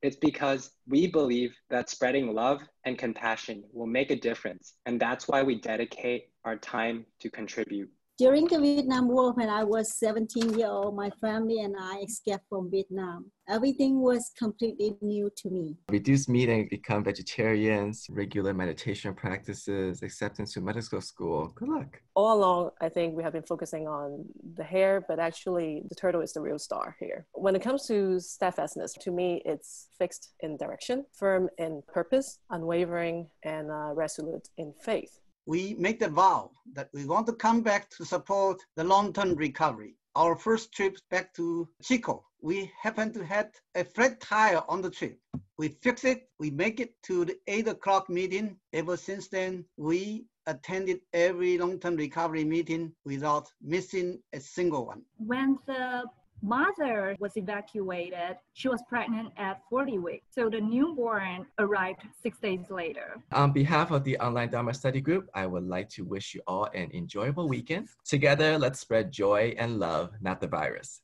It's because we believe that spreading love and compassion will make a difference. And that's why we dedicate our time to contribute. During the Vietnam War, when I was 17 years old, my family and I escaped from Vietnam. Everything was completely new to me. Reduce meat and become vegetarians, regular meditation practices, acceptance to medical school. Good luck. All along, I think we have been focusing on the hare, but actually the turtle is the real star here. When it comes to steadfastness, to me, it's fixed in direction, firm in purpose, unwavering, and uh, resolute in faith we make the vow that we want to come back to support the long-term recovery. Our first trip back to Chico, we happened to have a flat tire on the trip. We fix it, we make it to the eight o'clock meeting. Ever since then, we attended every long-term recovery meeting without missing a single one. When the mother was evacuated. She was pregnant at 40 weeks. So the newborn arrived six days later. On behalf of the online Dharma study group, I would like to wish you all an enjoyable weekend. Together, let's spread joy and love, not the virus.